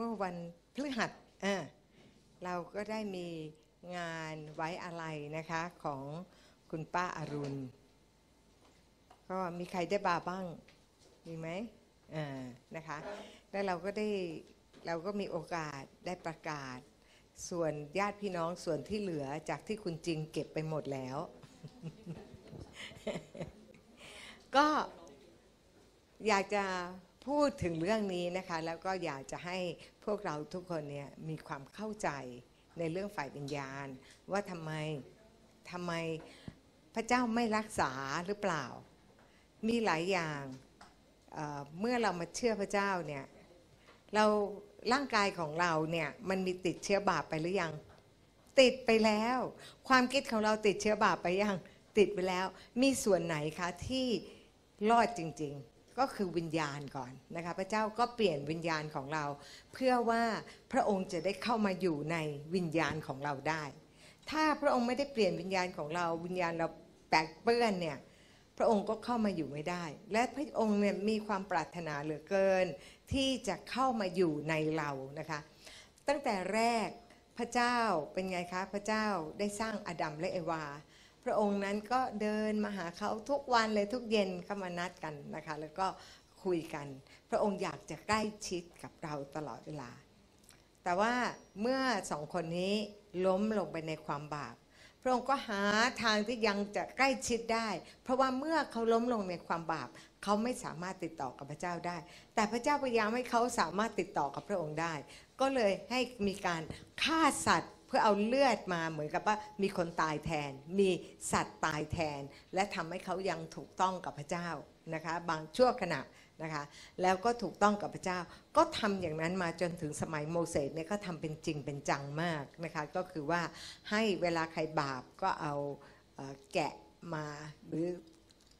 เมื่อวันพฤหัสเราก็ได้มีงานไว้อะไรนะคะของคุณป้าอรุณ ก็มีใครได้บาบ้าง มีไหมอ่านะคะ แล้วเราก็ได้เราก็มีโอกาสได้ประกาศ ส่วนญาติพี่น้องส่วนที่เหลือจากที่คุณจริงเก็บไปหมดแล้ว ก็อยากจะ พูดถึงเรื่องนี้นะคะ แล้วก็อยากจะให้พวกเราทุกคนเนี่ยมีความเข้าใจในเรื่องฝ่ายวิญญาณ ว่าทำไมทำไมพระเจ้าไม่รักษาหรือเปล่า มีหลายอย่างเเมื่อเรามาเชื่อพระเจ้าเนี่ยเราร่างกายของเราเนี่ยมันมีติดเชื้อบาปไปหรือยัง ติดไปแล้ว ความคิดของเราติดเชื้อบาปไปยังติดไปแล้ว มีส่วนไหนคะที่รอดจริง ๆ ก็คือวิญญาณก่อนนะคะพระเจ้าก็เปลี่ยนวิญญาณของเรา เพื่อว่าพระองค์จะได้เข้ามาอยู่ในวิญญาณของเราได้ ถ้าพระองค์ไม่ได้เปลี่ยนวิญญาณของเราวิญญาณเราแปลกเปื้อนเนี่ยพระองค์ก็เข้ามาอยู่ไม่ได้ และพระองค์เนี่ยมีความปรารถนาเหลือเกิน ที่จะเข้ามาอยู่ในเรานะคะตั้งแต่แรกพระเจ้าเป็นไงคะพระเจ้าได้สร้างอดัมและเอวา ระองค์นั้นก็เดินมาหาเขาทุกวันเลยทุกเย็นเข้ามานัดกันนะคะ แล้วก็คุยกัน พระองค์อยากจะใกล้ชิดกับเราตลอดเวลา แต่ว่าเมื่อสองคนนี้ล้มลงไปในความบาปพระองค์ก็หาทางที่ยังจะใกล้ชิดได้ เพราะว่าเมื่อเขาล้มลงในความบาป เขาไม่สามารถติดต่อกับพระเจ้าได้ แต่พระเจ้าพยายามให้เขาสามารถติดต่อกับพระองค์ได้ ก็เลยให้มีการฆ่าสัตว์ เพื่อเอาเลือดมาเหมือนกับว่ามีคนตายแทน มีสัตว์ตายแทน และทำให้เขายังถูกต้องกับพระเจ้านะคะบางชั่วขณะนะคะแล้วก็ถูกต้องกับพระเจ้า ก็ทำอย่างนั้นมาจนถึงสมัยโมเสสเนี่ยก็ทำเป็นจริงเป็นจังมากนะคะก็คือว่าให้เวลาใครบาปก็เอาแกะมาหรือ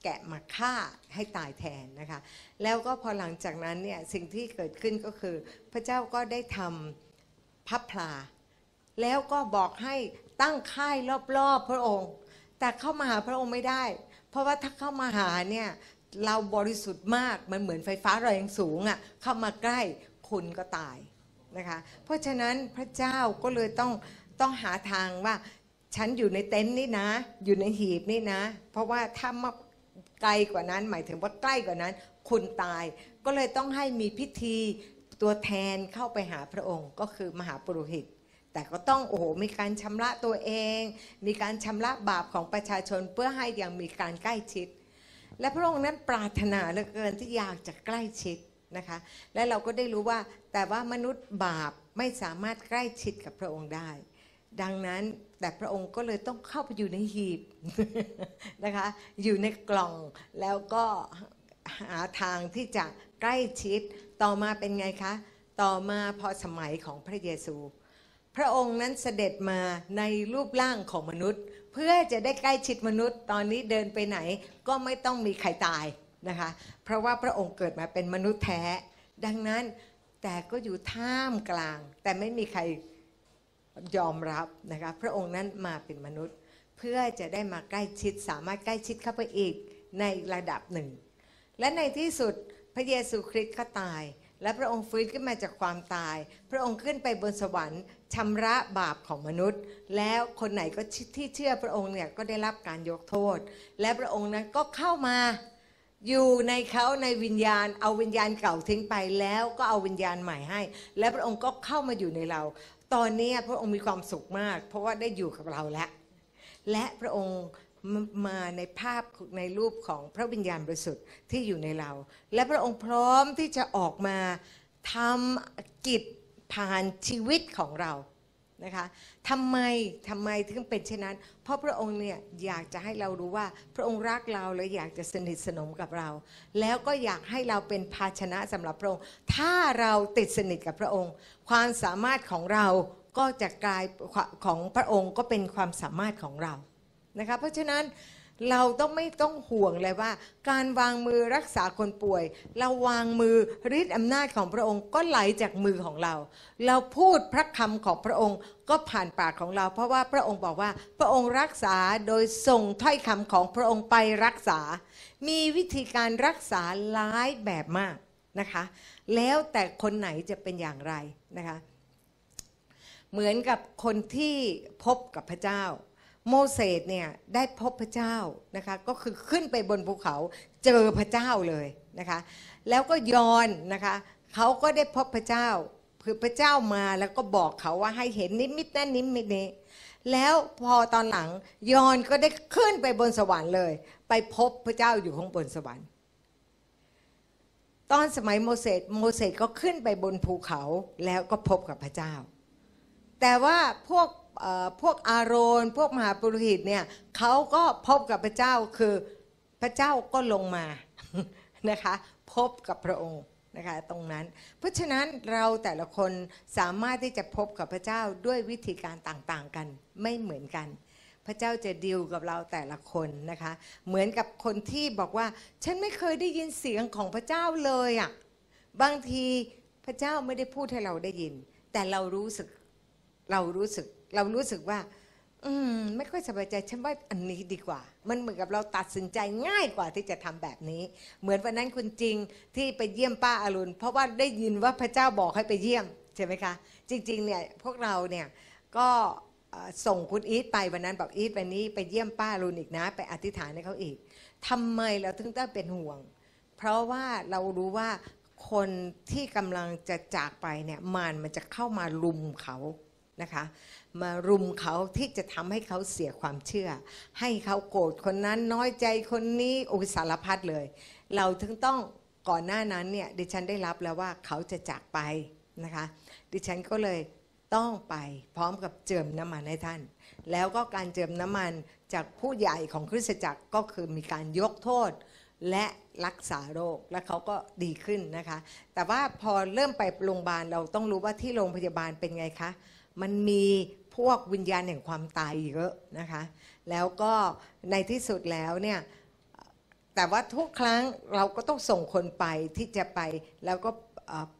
แกะมาฆ่าให้ตายแทนนะคะแล้วก็พอหลังจากนั้นเนี่ยสิ่งที่เกิดขึ้นก็คือพระเจ้าก็ได้ทำพับพลา แล้วก็บอกให้ตั้งค่ายรอบๆพระองค์ แต่เข้ามาหาพระองค์ไม่ได้ เพราะว่าถ้าเข้ามาหาเนี่ยเราบริสุทธิ์มากมันเหมือนไฟฟ้าแรงสูงอะ่ะเข้ามาใกล้คุณก็ตายนะคะเพราะฉะนั้นพระเจ้าก็เลยต้องต้องหาทางว่าฉันอยู่ในเต็นท์นี่นะ อยู่ในหีบนี่นะ เพราะว่าถ้ามาไกลกว่านั้น หมายถึงว่าใกล้กว่านั้น คุณตาย ก็เลยต้องให้มีพิธีตัวแทนเข้าไปหาพระองค์ก็คือมหาปุโรหิต แต่ก็ต้องโอ้โหมีการชำระตัวเอง มีการชำระบาปของประชาชนเพื่อให้ยังมีการใกล้ชิด และพระองค์นั้นปรารถนาเหลือเกินที่อยากจะใกล้ชิดนะคะ และเราก็ได้รู้ว่าแต่ว่ามนุษย์บาปไม่สามารถใกล้ชิดกับพระองค์ได้ ดังนั้นแต่พระองค์ก็เลยต้องเข้าไปอยู่ในหีบนะคะ อยู่ในกล่องแล้วก็หาทางที่จะใกล้ชิด ต่อมาเป็นไงคะ ต่อมาพอสมัยของพระเยซู พระองค์นั้นเสด็จมาในรูปร่างของมนุษย์ เพื่อจะได้ใกล้ชิดมนุษย์ ตอนนี้เดินไปไหนก็ไม่ต้องมีใครตายนะคะ เพราะว่าพระองค์เกิดมาเป็นมนุษย์แท้ ดังนั้นแต่ก็อยู่ท่ามกลาง แต่ไม่มีใครยอมรับนะคะพระองค์นั้นมาเป็นมนุษย์ เพื่อจะได้มาใกล้ชิดสามารถใกล้ชิดเข้าไปอีกในระดับหนึ่ง และในที่สุดพระเยซูคริสต์ก็ตาย และพระองค์ฟื้นขึ้นมาจากความตาย พระองค์ขึ้นไปบนสวรรค์ชำระบาปของมนุษย์ แล้วคนไหนก็ที่เชื่อพระองค์เนี่ยก็ได้รับการยกโทษ และพระองค์นั้นก็เข้ามาอยู่ในเขาในวิญญาณ เอาวิญญาณเก่าทิ้งไปแล้วก็เอาวิญญาณใหม่ให้ และพระองค์ก็เข้ามาอยู่ในเรา ตอนนี้พระองค์มีความสุขมาก เพราะว่าได้อยู่กับเราแล้วและพระองค์ มาในภาพในรูปของพระวิญญาณบริสุทธิ์ที่อยู่ในเรา และพระองค์พร้อมที่จะออกมาทำกิจผ่านชีวิตของเรานะคะทำไมทำไมถึงเป็นเช่นนั้น เพราะพระองค์เนี่ยอยากจะให้เรารู้ว่าพระองค์รักเราและอยากจะสนิทสนมกับเรา แล้วก็อยากให้เราเป็นภาชนะสำหรับพระองค์ ถ้าเราติดสนิทกับพระองค์ ความสามารถของเราก็จะกลายของพระองค์ก็เป็นความสามารถของเรา นะคะเพราะฉะนั้นเราต้องไม่ต้องห่วงเลยว่า การวางมือรักษาคนป่วย เราวางมือฤทธิ์อำนาจของพระองค์ก็ไหลจากมือของเรา เราพูดพระคำของพระองค์ก็ผ่านปากของเรา เพราะว่าพระองค์บอกว่าพระองค์รักษาโดยส่งถ้อยคำของพระองค์ไปรักษา มีวิธีการรักษาหลายแบบมากนะคะ แล้วแต่คนไหนจะเป็นอย่างไรนะคะ เหมือนกับคนที่พบกับพระเจ้า โมเสสเนี่ยได้พบพระเจ้านะคะก็คือขึ้นไปบนภูเขาเจอพระเจ้าเลยนะคะแล้วก็ยอนนะคะเขาก็ได้พบพระเจ้าคือพระเจ้ามาแล้วก็บอกเขาว่าให้เห็นนิมิตนั้นนิมิตนี้ แล้วพอตอนหลังยอนก็ได้ขึ้นไปบนสวรรค์เลย ไปพบพระเจ้าอยู่ข้างบนสวรรค์ ตอนสมัยโมเสสโมเสสก็ขึ้นไปบนภูเขาแล้วก็พบกับพระเจ้า แต่ว่าพวก พวกอาโรนพวกมหาปุโรหิตเนี่ยเขาก็พบกับพระเจ้าคือพระเจ้าก็ลงมานะคะพบกับพระองค์นะคะตรงนั้น เพราะฉะนั้นเราแต่ละคนสามารถที่จะพบกับพระเจ้าด้วยวิธีการต่างๆกันไม่เหมือนกัน พระเจ้าจะดิวกับเราแต่ละคนนะคะเหมือนกับคนที่บอกว่า ฉันไม่เคยได้ยินเสียงของพระเจ้าเลยอะ่ะบางทีพระเจ้าไม่ได้พูดให้เราได้ยิน แต่เรารู้สึกเรารู้สึก เรารู้สึกว่า อืม ไม่ค่อยสบายใจฉันว่าอันนี้ดีกว่า มันเหมือนกับเราตัดสินใจง่ายกว่าที่จะทำแบบนี้ เหมือนวันนั้นคุณจริงที่ไปเยี่ยมป้าอรุณ เพราะว่าได้ยินว่าพระเจ้าบอกให้ไปเยี่ยมใช่ไหมคะ จริง ๆ เนี่ยพวกเราเนี่ยก็ส่งคุณอีทไปวันนั้นบอกอีทวันนี้ไปเยี่ยมป้าอรุณอีกนะ ไปอธิษฐานให้เขาอีกทำไมเราถึงต้องเป็นห่วง เพราะว่าเรารู้ว่าคนที่กำลังจะจากไปเนี่ยมารมันจะเข้ามาลุมเขา นะคะมารุมเขาที่จะทำให้เขาเสียความเชื่อ ให้เขาโกรธคนนั้นน้อยใจคนนี้โอ้สารพัดเลย เราถึงต้องก่อนหน้านั้นเนี่ยดิฉันได้รับแล้วว่าเขาจะจากไปนะคะ ดิฉันก็เลยต้องไปพร้อมกับเจิมน้ำมันให้ท่าน แล้วก็การเจิมน้ำมันจากผู้ใหญ่ของคริสตจักรก็คือมีการยกโทษและรักษาโรคและเขาก็ดีขึ้นนะคะ แต่ว่าพอเริ่มไปโรงพยาบาลเราต้องรู้ว่าที่โรงพยาบาลเป็นไงคะ มันมีพวกวิญญาณแห่งความตายเยอะนะคะ แล้วก็ในที่สุดแล้วเนี่ยแต่ว่าทุกครั้งเราก็ต้องส่งคนไปที่จะไปแล้วก็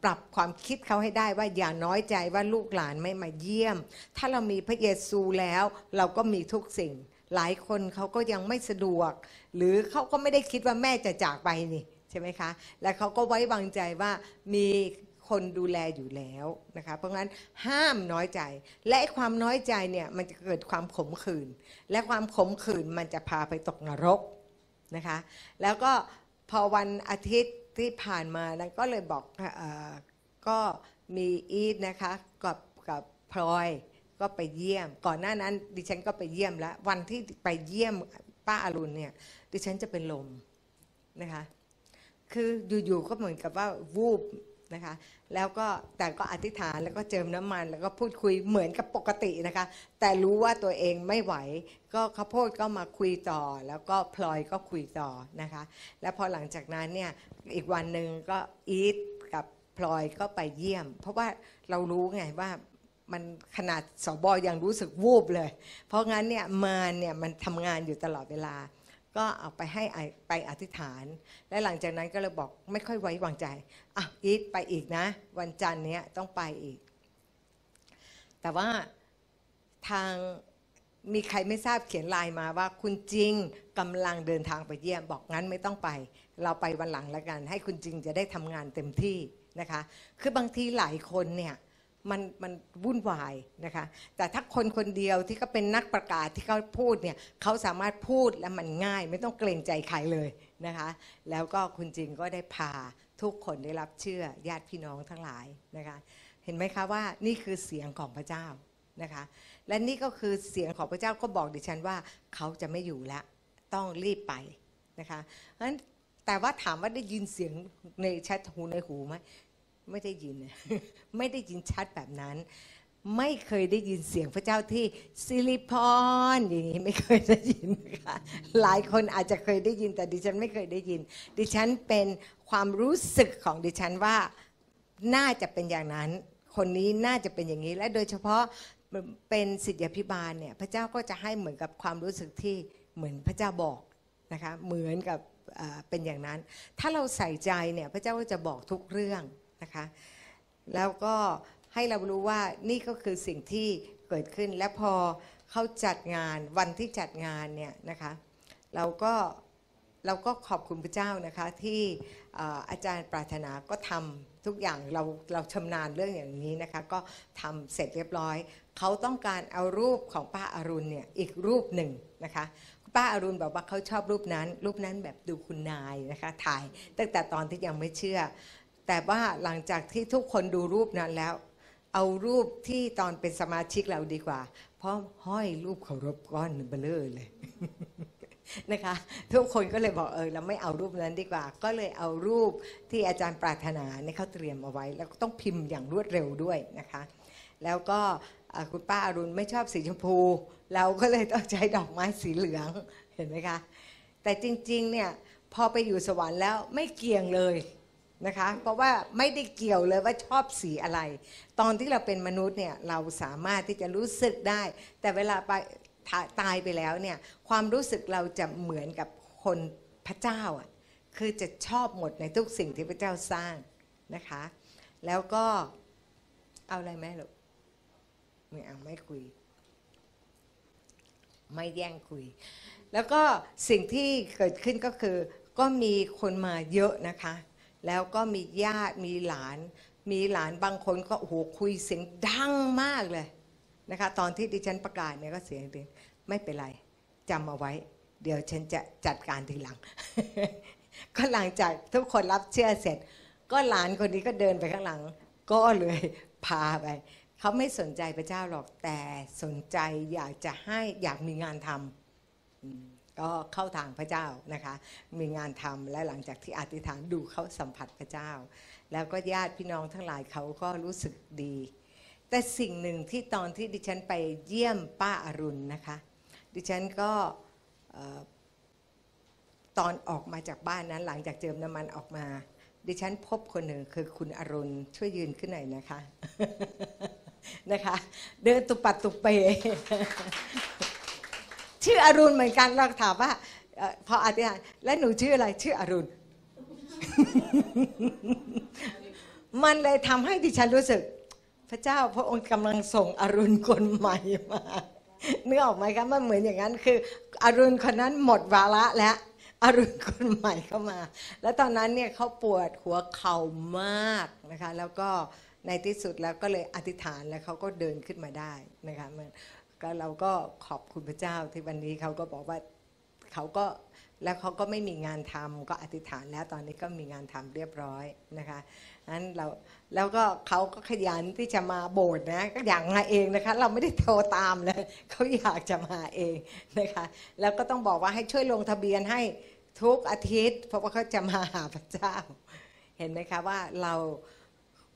ปรับความคิดเขาให้ได้ว่าอย่าน้อยใจว่าลูกหลานไม่มาเยี่ยม ถ้าเรามีพระเยซูแล้ว เราก็มีทุกสิ่ง หลายคนเขาก็ยังไม่สะดวก หรือเขาก็ไม่ได้คิดว่าแม่จะจากไปนี่ใช่ไหมคะ และเขาก็ไว้วางใจว่ามี คนดูแลอยู่แล้วนะคะเพราะงั้นห้ามน้อยใจ และความน้อยใจเนี่ยมันจะเกิดความขมขื่นและความขมขื่นมันจะพาไปตกนรกนะคะแล้วก็พอวันอาทิตย์ที่ผ่านมานั้นก็เลยบอกออก็มีอีทนะคะกับกับพลอยก็ไปเยี่ยม ก่อนหน้านั้น ดิฉันก็ไปเยี่ยมแล้ว วันที่ไปเยี่ยมป้าอรุณเนี่ยดิฉันจะเป็นลมนะคะคืออยู่ๆก็เหมือนกับว่าวูบ นะคะแล้วก็แต่ก็อธิษฐานแล้วก็เจิมน้ำมัน แล้วก็พูดคุยเหมือนกับปกตินะคะ แต่รู้ว่าตัวเองไม่ไหว ก็ข้าวโพดก็มาคุยต่อ แล้วก็พลอยก็คุยต่อนะคะ แล้วพอหลังจากนั้นเนี่ยอีกวันหนึ่งก็อีทกับพลอยก็ไปเยี่ยม เพราะว่าเรารู้ไงว่ามันขนาดสบอยังรู้สึกวูบเลย เพราะงั้นเนี่ยมารเนี่ยมันทำงานอยู่ตลอดเวลา ก็เอาไปให้ไปอธิษฐาน และหลังจากนั้นก็เลยบอกไม่ค่อยไว้วางใจอะอีทไปอีกนะ วันจันทร์เนี้ยต้องไปอีก แต่ว่าทางมีใครไม่ทราบเขียนไลน์มาว่าคุณจริงกำลังเดินทางไปเยี่ยม บอกงั้นไม่ต้องไป เราไปวันหลังแล้วกัน ให้คุณจริงจะได้ทำงานเต็มที่นะคะ คือบางทีหลายคนเนี่ย มันมันวุ่นวายนะคะ แต่ถ้าคนคนเดียวที่เขาเป็นนักประกาศที่เขาพูดเนี่ยเขาสามารถพูดและมันง่าย ไม่ต้องเกรงใจใครเลยนะคะ แล้วก็คุณจริงก็ได้พาทุกคนได้รับเชื่อญาติพี่น้องทั้งหลายนะคะ เห็นไหมคะว่านี่คือเสียงของพระเจ้านะคะ และนี่ก็คือเสียงของพระเจ้าก็บอกดิฉันว่าเขาจะไม่อยู่แล้วต้องรีบไปนะคะเพราะฉะนั้นแต่ว่าถามว่าได้ยินเสียงในชัดหูในหูไหม ไม่ได้ยิน ไม่ได้ยินชัดแบบนั้น ไม่เคยได้ยินเสียงพระเจ้าที่ซิลิพอนอย่างนี้ไม่เคยได้ยินค่ะหลายคนอาจจะเคยได้ยินแต่ดิฉันไม่เคยได้ยิน ดิฉันเป็นความรู้สึกของดิฉันว่าน่าจะเป็นอย่างนั้น คนนี้น่าจะเป็นอย่างนี้ และโดยเฉพาะเป็นสิทธิพิบาลเนี่ยพระเจ้าก็จะให้เหมือนกับความรู้สึกที่เหมือนพระเจ้าบอกนะคะเหมือนกับเป็นอย่างนั้น ถ้าเราใส่ใจเนี่ยพระเจ้าก็จะบอกทุกเรื่อง นะคะ แล้วก็ให้เรารู้ว่านี่ก็คือสิ่งที่เกิดขึ้นและพอเขาจัดงานวันที่จัดงานเนี่ยนะคะเราก็เราก็ขอบคุณพระเจ้านะคะที่อ่อาจารย์ปรารถนาก็ทำทุกอย่างเราเราชำนาญเรื่องอย่างนี้นะคะก็ทำเสร็จเรียบร้อย เขาต้องการเอารูปของป้าอารุณเนี่ยอีกรูปหนึ่งนะคะป้าอารุณบอกว่าเขาชอบรูปนั้น รูปนั้นแบบดูคุณนายนะคะถ่ายตั้งแต่ตอนที่ยังไม่เชื่อ แต่ว่าหลังจากที่ทุกคนดูรูปนั้นแล้ว เอารูปที่ตอนเป็นสมาชิกเราดีกว่า เพราะห้อยรูปเคารพก้อนเบลอเลยนะคะ ทุกคนก็เลยบอกเออเราไม่เอารูปนั้นดีกว่า ก็เลยเอารูปที่อาจารย์ปรารถนาเนี่ยเขาเตรียมเอาไว้ แล้วก็ต้องพิมพ์อย่างรวดเร็วด้วยนะคะ แล้วก็คุณป้าอรุณไม่ชอบสีชมพู เราก็เลยต้องใช้ดอกไม้สีเหลืองเห็นไหมคะ แต่จริงๆเนี่ยพอไปอยู่สวรรค์แล้วไม่เกี่ยงเลย นะคะเพราะว่าไม่ได้เกี่ยวเลยว่าชอบสีอะไร ตอนที่เราเป็นมนุษย์เนี่ยเราสามารถที่จะรู้สึกได้ แต่เวลาไปตาตายไปแล้วเนี่ยความรู้สึกเราจะเหมือนกับคนพระเจ้าอะคือจะชอบหมดในทุกสิ่งที่พระเจ้าสร้างนะคะ แล้วก็เอาอะไรไหมลูกไม่เอาไม่คุย ไม่แย่งคุย แล้วก็สิ่งที่เกิดขึ้นก็คือก็มีคนมาเยอะนะคะ แล้วก็มีญาติมีหลาน มีหลานบางคนก็โอ้โหคุยเสียงดังมากเลยนะคะ ตอนที่ดิฉันประกาศเนี่ยก็เสียงดังไม่เป็นไรจำเอาไว้ เดี๋ยวฉันจะจัดการทีหลัง ก็หลังจากทุกคนรับเชื่อเสร็จ ก็หลานคนนี้ก็เดินไปข้างหลัง ก็เลยพาไปเขาไม่สนใจพระเจ้าหรอกแต่สนใจอยากจะให้อยากมีงานทำ ก็เข้าทางพระเจ้านะคะ มีงานทำและหลังจากที่อธิษฐานดูเขาสัมผัสพระเจ้า แล้วก็ญาติพี่น้องทั้งหลายเขาก็รู้สึกดี แต่สิ่งหนึ่งที่ตอนที่ดิฉันไปเยี่ยมป้าอรุณนะคะ ดิฉันก็ตอนออกมาจากบ้านนั้นหลังจากเจิมน้ำมันออกมา ดิฉันพบคนหนึ่งคือคุณอรุณช่วยยืนขึ้นหน่อยนะคะนะคะ เดินตุปัดตุเป ชื่ออรุณเหมือนกันเราถามว่าพออธิษฐานแล้วหนูชื่ออะไรชื่ออรุณ มันเลยทำให้ดิฉันรู้สึก พระเจ้าพระองค์กำลังส่งอรุณคนใหม่มานึกออกไหมคะมันเหมือนอย่างนั้นคือ อรุณคนนั้นหมดวาระแล้วอรุณคนใหม่เข้ามา แล้วตอนนั้นเนี่ยเขาปวดหัวเข่ามากนะคะ แล้วก็ในที่สุดแล้วก็เลยอธิษฐานแล้วเขาก็เดินขึ้นมาได้นะคะ ก็เราก็ขอบคุณพระเจ้าที่วันนี้เขาก็บอกว่าเขาก็แล้วเขาก็ไม่มีงานทำก็อธิษฐานแล้วตอนนี้ก็มีงานทำเรียบร้อยนะคะนั้นเราแล้วก็เขาก็ขยันที่จะมาโบสถ์นะก็อยากมาเองนะคะ เราไม่ได้โทรตามเลยเขาอยากจะมาเองนะคะ แล้วก็ต้องบอกว่าให้ช่วยลงทะเบียนให้ทุกอาทิตย์ เพราะว่าเขาจะมาหาพระเจ้า เห็นไหมคะว่าเรา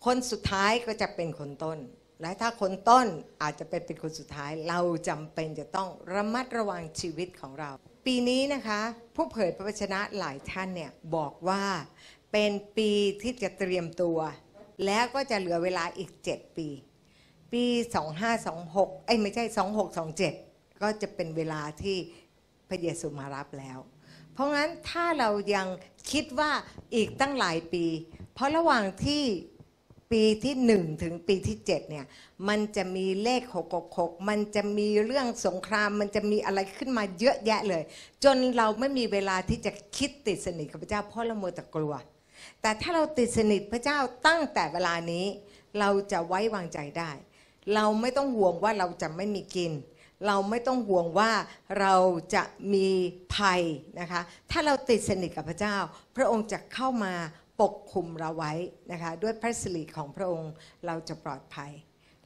คนสุดท้ายก็จะเป็นคนต้น และถ้าคนต้นอาจจะเป็นเป็นคนสุดท้าย เราจำเป็นจะต้องระมัดระวังชีวิตของเรา ปีนี้นะคะ ผู้เผยพระวจนะหลายท่านเนี่ยบอกว่าเป็นปีที่จะเตรียมตัว แล้วก็จะเหลือเวลาอีก 7 ปี ปี 2526 เอ้ยไม่ใช่ 2627 ก็จะเป็นเวลาที่พระเยซูมารับแล้ว เพราะงั้นถ้าเรายังคิดว่าอีกตั้งหลายปี เพราะระหว่างที่ ปีที่1ถึงปีที่7เนี่ยมันจะมีเลข666มันจะมีเรื่องสงคราม มันจะมีอะไรขึ้นมาเยอะแยะเลย จนเราไม่มีเวลาที่จะคิดติดสนิทกับพระเจ้าเพราะเราโมแต่กลัว แต่ถ้าเราติดสนิทพระเจ้าตั้งแต่เวลานี้ เราจะไว้วางใจได้ เราไม่ต้องห่วงว่าเราจะไม่มีกินเราไม่ต้องห่วงว่าเราจะมีภัยนะคะ ถ้าเราติดสนิทกับพระเจ้า พระองค์จะเข้ามา ปกคุมเราไว้นะคะด้วยพระสิริของพระองค์เราจะปลอดภัย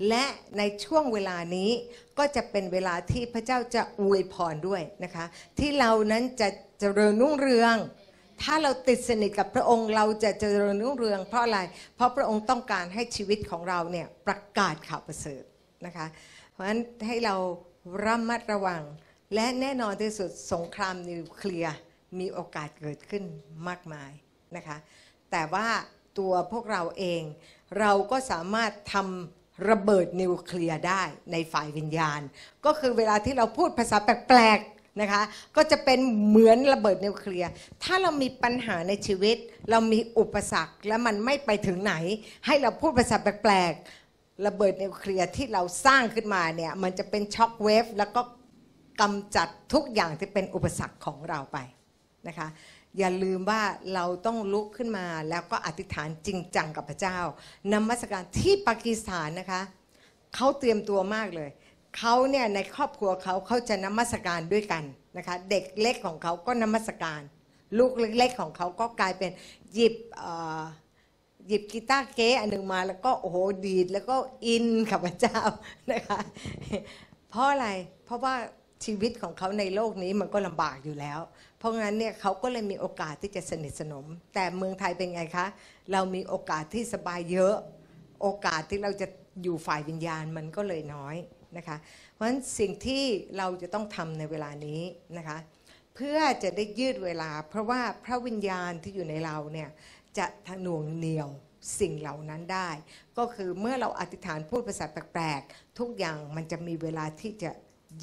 และในช่วงเวลานี้ก็จะเป็นเวลาที่พระเจ้าจะอวยพรด้วยนะคะ ที่เรานั้นจะเจริญรุ่งเรือง ถ้าเราติดสนิทกับพระองค์เราจะเจริญรุ่งเรืองเพราะอะไร เพราะพระองค์ต้องการให้ชีวิตของเราเนี่ยประกาศข่าวประเสริฐนะคะ เพราะฉะนั้นให้เราระมัดระวัง และแน่นอนที่สุดสงครามนิวเคลียร์มีโอกาสเกิดขึ้นมากมายนะคะ แต่ว่าตัวพวกเราเอง เราก็สามารถทำระเบิดนิวเคลียร์ได้ในฝ่ายวิญญาณ ก็คือเวลาที่เราพูดภาษาแปลกๆนะคะ ก็จะเป็นเหมือนระเบิดนิวเคลียร์ถ้าเรามีปัญหาในชีวิต เรามีอุปสรรคและมันไม่ไปถึงไหน ให้เราพูดภาษาแปลกๆระเบิดนิวเคลียร์ที่เราสร้างขึ้นมาเนี่ยมันจะเป็นช็อคเวฟแล้วก็กำจัดทุกอย่างที่เป็นอุปสรรคของเราไปนะคะ อย่าลืมว่าเราต้องลุกขึ้นมาแล้วก็อธิษฐานจริงจังกับพระเจ้านมัสการที่ปากีสถานนะคะเขาเตรียมตัวมากเลยเขาเนี่ยในครอบครัวเขาเขาจะนมัสการด้วยกันนะคะ เด็กเล็กของเขาก็นมัสการ ลูกเล็กๆของเขาก็กลายเป็นหยิบเอ่อหยิบกีตาร์เก๊อันหนึ่งมาแล้วก็โอ้โหดีดแล้วก็อินกับพระเจ้านะคะ เพราะอะไรเพราะว่าชีวิตของเขาในโลกนี้มันก็ลำบากอยู่แล้ว เพราะงั้นเนี่ยเขาก็เลยมีโอกาสที่จะสนิทสนม แต่เมืองไทยเป็นไงคะ เรามีโอกาสที่สบายเยอะ โอกาสที่เราจะอยู่ฝ่ายวิญญาณมันก็เลยน้อยนะคะ เพราะฉะนั้นสิ่งที่เราจะต้องทำในเวลานี้นะคะ เพื่อจะได้ยืดเวลา เพราะว่าพระวิญญาณที่อยู่ในเราเนี่ยจะทะหน่วงเหนียวสิ่งเหล่านั้นได้ ก็คือเมื่อเราอธิษฐานพูดภาษาแปลกๆ ทุกอย่างมันจะมีเวลาที่จะ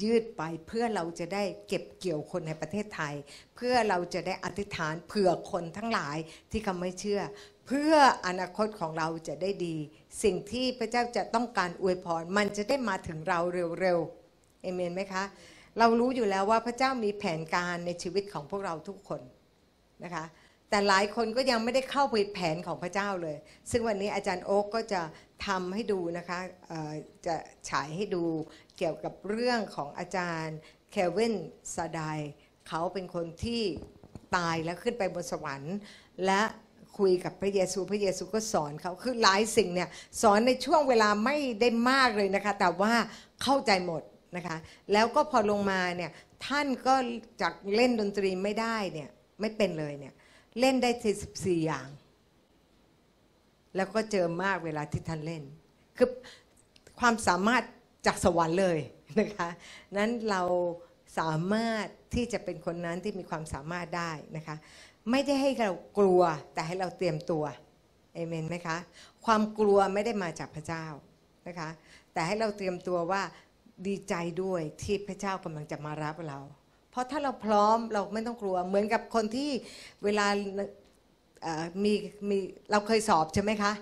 ยืดไปเพื่อเราจะได้เก็บเกี่ยวคนในประเทศไทย เพื่อเราจะได้อธิษฐานเผื่อคนทั้งหลายที่เขาไม่เชื่อ เพื่ออนาคตของเราจะได้ดี สิ่งที่พระเจ้าจะต้องการอวยพร มันจะได้มาถึงเราเร็วๆเอเมนไหมคะ เรารู้อยู่แล้วว่าพระเจ้ามีแผนการในชีวิตของพวกเราทุกคนนะคะแต่หลายคนก็ยังไม่ได้เข้าไปแผนของพระเจ้าเลย ซึ่งวันนี้อาจารย์โอ๊กก็จะทำให้ดูนะคะจะฉายให้ดู เกี่ยวกับเรื่องของอาจารย์เควินซาดายเขาเป็นคนที่ตายแล้วขึ้นไปบนสวรรค์ และคุยกับพระเยซูพระเยซูก็สอนเขาคือหลายสิ่งเนี่ยสอนในช่วงเวลาไม่ได้มากเลยนะคะ แต่ว่าเข้าใจหมดนะคะ แล้วก็พอลงมาเนี่ยท่านก็จากเล่นดนตรีไม่ได้เนี่ยไม่เป็นเลยเนี่ยเล่นได้ 44 อย่าง แล้วก็เจอมากเวลาที่ท่านเล่น คือความสามารถ จากสวรรค์เลยนะคะนั้นเราสามารถที่จะเป็นคนนั้นที่มีความสามารถได้นะคะ ไม่ได้ให้เรากลัวแต่ให้เราเตรียมตัวเอเมนไหมคะความกลัวไม่ได้มาจากพระเจ้านะคะ แต่ให้เราเตรียมตัวว่าดีใจด้วยที่พระเจ้ากำลังจะมารับเรา เพราะถ้าเราพร้อมเราไม่ต้องกลัวเหมือนกับคนที่เวลามีมีเราเคยสอบใช่ไหมคะ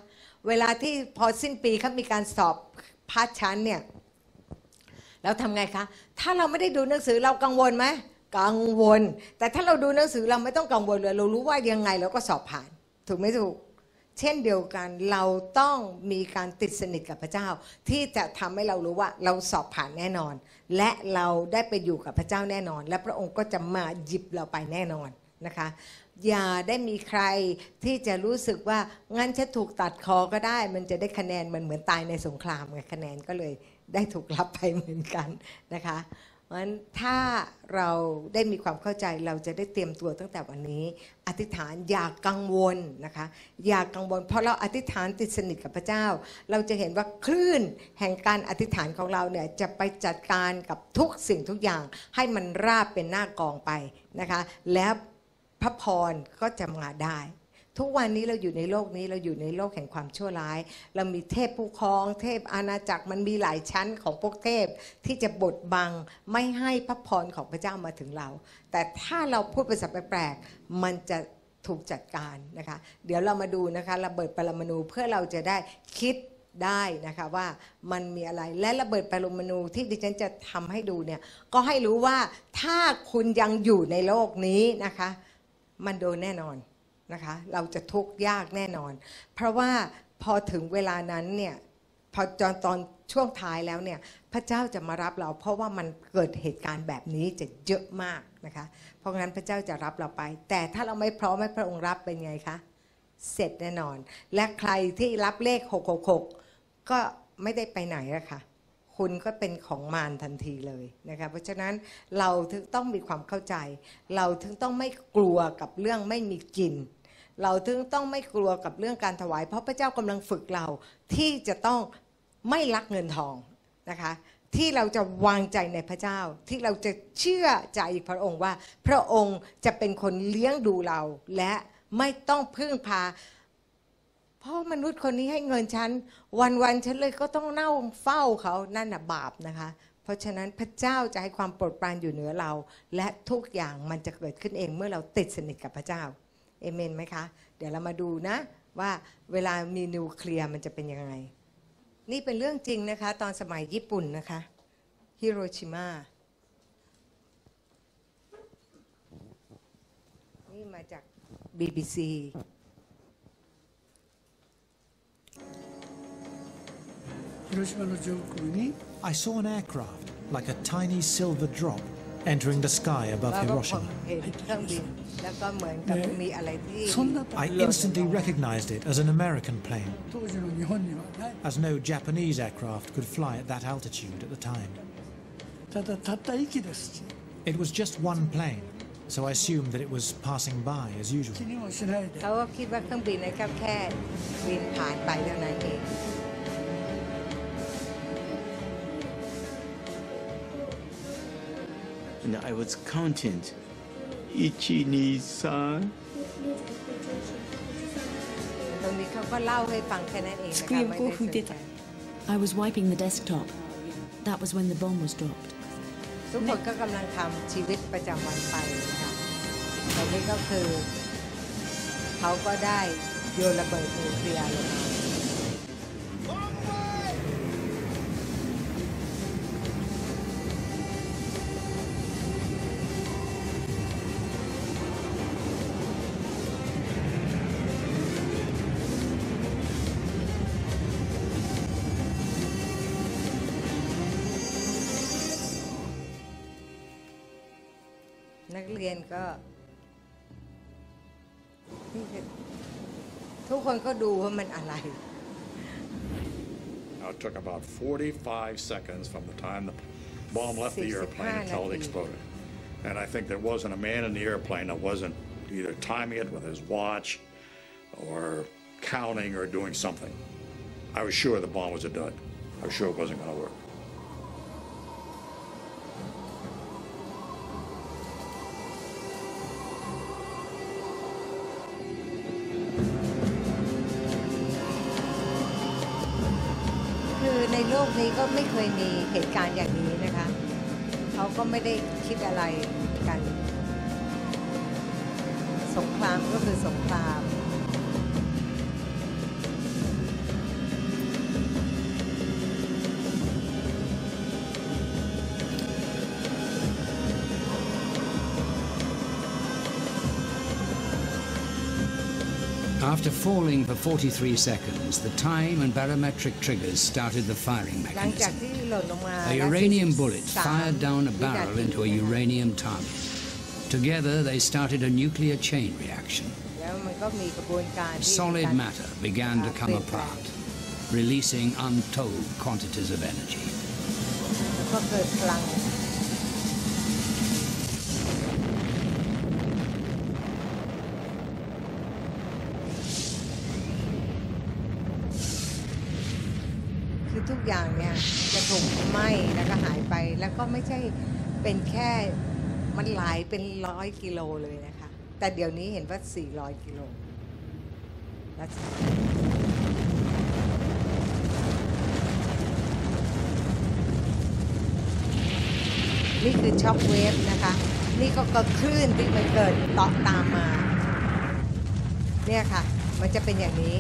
เวลาที่พอสิ้นปีเขามีการสอบพาร์ชั้นเนี่ย เราทำไงคะ ถ้าเราไม่ได้ดูหนังสือเรากังวลไหมกังวล แต่ถ้าเราดูหนังสือเราไม่ต้องกังวลเลยเรารู้ว่ายังไงเราก็สอบผ่าน ถูกไหมถูกเช่นเดียวกันเราต้องมีการติดสนิทกับพระเจ้า ที่จะทำให้เรารู้ว่าเราสอบผ่านแน่นอน และเราได้ไปอยู่กับพระเจ้าแน่นอน และพระองค์ก็จะมาหยิบเราไปแน่นอนนะคะ อย่าได้มีใครที่จะรู้สึกว่างั้นฉันถูกตัดคอก็ได้ มันจะได้คะแนนมันเหมือนตายในสงครามไงคะแนนก็เลย ได้ถูกรับไปเหมือนกันนะคะเพราะฉะนั้นถ้าเราได้มีความเข้าใจเราจะได้เตรียมตัวตั้งแต่วันนี้ อธิษฐานอย่ากังวลนะคะอย่ากังวล เพราะเราอธิษฐานติดสนิทกับพระเจ้า เราจะเห็นว่าคลื่นแห่งการอธิษฐานของเราเนี่ยจะไปจัดการกับทุกสิ่งทุกอย่าง ให้มันราบเป็นหน้ากองไปนะคะแล้วพระพรก็จะมาได้ ทุกวันนี้เราอยู่ในโลกนี้เราอยู่ในโลกแห่งความชั่วร้าย เรามีเทพผู้ครอง เทพอาณาจักรมันมีหลายชั้นของพวกเทพที่จะบดบังไม่ให้พระพรของพระเจ้ามาถึงเรา แต่ถ้าเราพูดภาษาแปลกๆมันจะถูกจัดการนะคะ เดี๋ยวเรามาดูนะคะระเบิดปรมาณูเพื่อเราจะได้คิดได้นะคะว่ามันมีอะไรและระเบิดปรมาณูที่ดิฉันจะทำให้ดูเนี่ยก็ให้รู้ว่าถ้าคุณยังอยู่ในโลกนี้นะคะ มันโดนแน่นอน นะคะ เราจะทุกข์ยากแน่นอน เพราะว่าพอถึงเวลานั้นเนี่ยพอตอนตอนช่วงท้ายแล้วเนี่ยพระเจ้าจะมารับเรา เพราะว่ามันเกิดเหตุการณ์แบบนี้จะเยอะมากนะคะ เพราะงั้นพระเจ้าจะรับเราไป แต่ถ้าเราไม่พร้อมให้พระองค์รับเป็นไงคะเสร็จแน่นอน และใครที่รับเลข 666 ก็ไม่ได้ไปไหนอะค่ะคุณก็เป็นของมารทันทีเลยนะคะเพราะฉะนั้นเราถึงต้องมีความเข้าใจ เราถึงต้องไม่กลัวกับเรื่องไม่มีกิน เราถึงต้องไม่กลัวกับเรื่องการถวาย เพราะพระเจ้ากำลังฝึกเราที่จะต้องไม่ลักเงินทองนะคะที่เราจะวางใจในพระเจ้าที่เราจะเชื่อใจพระองค์ว่า พระองค์จะเป็นคนเลี้ยงดูเรา และไม่ต้องพึ่งพาพราะมนุษย์คนนี้ให้เงินฉัน วันๆฉันเลยก็ต้องเน่าเฝ้าเขานั่นน่ะบาปนะคะ เพราะฉะนั้นพระเจ้าจะให้ความโปรดปรานอยู่เหนือเรา และทุกอย่างมันจะเกิดขึ้นเองเมื่อเราติดสนิทกับพระเจ้า เอเมนไหมคะ เดี๋ยวเรามาดูนะ ว่าเวลามีนิวเคลียร์มันจะเป็นยังไง นี่เป็นเรื่องจริงนะคะ ตอนสมัยญี่ปุ่นนะคะฮิโรชิมา จาก BBC Hiroshima の上空に I saw an aircraft, like a tiny silver drop, entering the sky above Hiroshima. I instantly recognized it as an American plane, as no Japanese aircraft could fly at that altitude at the time. It was just one plane, so I assumed that it was passing by as usual. And I was counting. 1, 2, 3. ตรงนี้เขาก็เล่าให้ฟังแค่นั้นเองนะสกรีคะนไม่กูได้สนดิใจ I was wiping the desktop. That was when the bomb was dropped. ทุกคนก็กำลังทำชีวิตประจำวันไปนะคะแต่นี่ก็คือ เขาก็ได้โยนระเบิดนิวเคลียร์ลงมา เรียนก็นี่คือทุกคนก็ดูว่ามันอะไร Now, it took about 45 seconds from the time the bomb left the 45 airplane until itนาที exploded. And I think there wasn't a man in the airplane that wasn't either timing it with his watch or counting or doing something. I was sure the bomb was a dud. I was sure it wasn't going to work. นี้ก็ไม่เคยมีเหตุการณ์อย่างนี้นะคะ เขาก็ไม่ได้คิดอะไรกัน สงครามก็คือสงคราม After falling for 43 seconds, the time and barometric triggers started the firing mechanism. A uranium bullet fired down a barrel into a uranium target. Together, they started a nuclear chain reaction. Solid matter began to come apart, releasing untold quantities of energy. แล้วก็ไม่ใช่เป็นแค่มันหลายเป็นร้อยกิโลเลยนะคะ แต่เดี๋ยวนี้เห็นว่า 400 กิโลแล้วนี่คือช็อคเวฟนะคะ นี่ก็กคลื่นที่มันเกิดต่อตามมา เนี่ยค่ะ มันจะเป็นอย่างนี้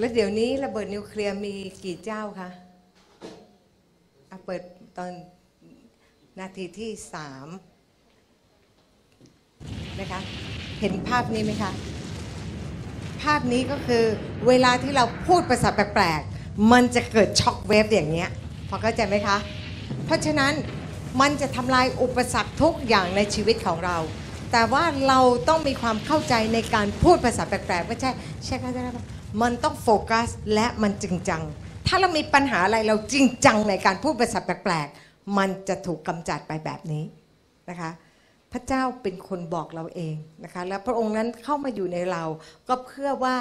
แล้วเดี๋ยวนี้ระเบิดนิวเคลียร์มีกี่เจ้าคะอะเปิดตอนนาทีที่สามนะคะ เห็นภาพนี้ไหมคะ ภาพนี้ก็คือเวลาที่เราพูดภาษาแปลกๆ มันจะเกิดช็อคเวฟอย่างเงี้ย พอเข้าใจไหมคะ เพราะฉะนั้นมันจะทำลายอุปสรรคทุกอย่างในชีวิตของเรา แต่ว่าเราต้องมีความเข้าใจในการพูดภาษาแปลกๆ ไม่ใช่ใช่ค่ะใช่ค่ะ มันต้องโฟกัสและมันจริงจัง ถ้าเรามีปัญหาอะไรเราจริงจังในการพูดภาษาแปลกๆ มันจะถูกกำจัดไปแบบนี้นะคะ พระเจ้าเป็นคนบอกเราเองนะคะ และพระองค์นั้นเข้ามาอยู่ในเราก็เพื่อว่า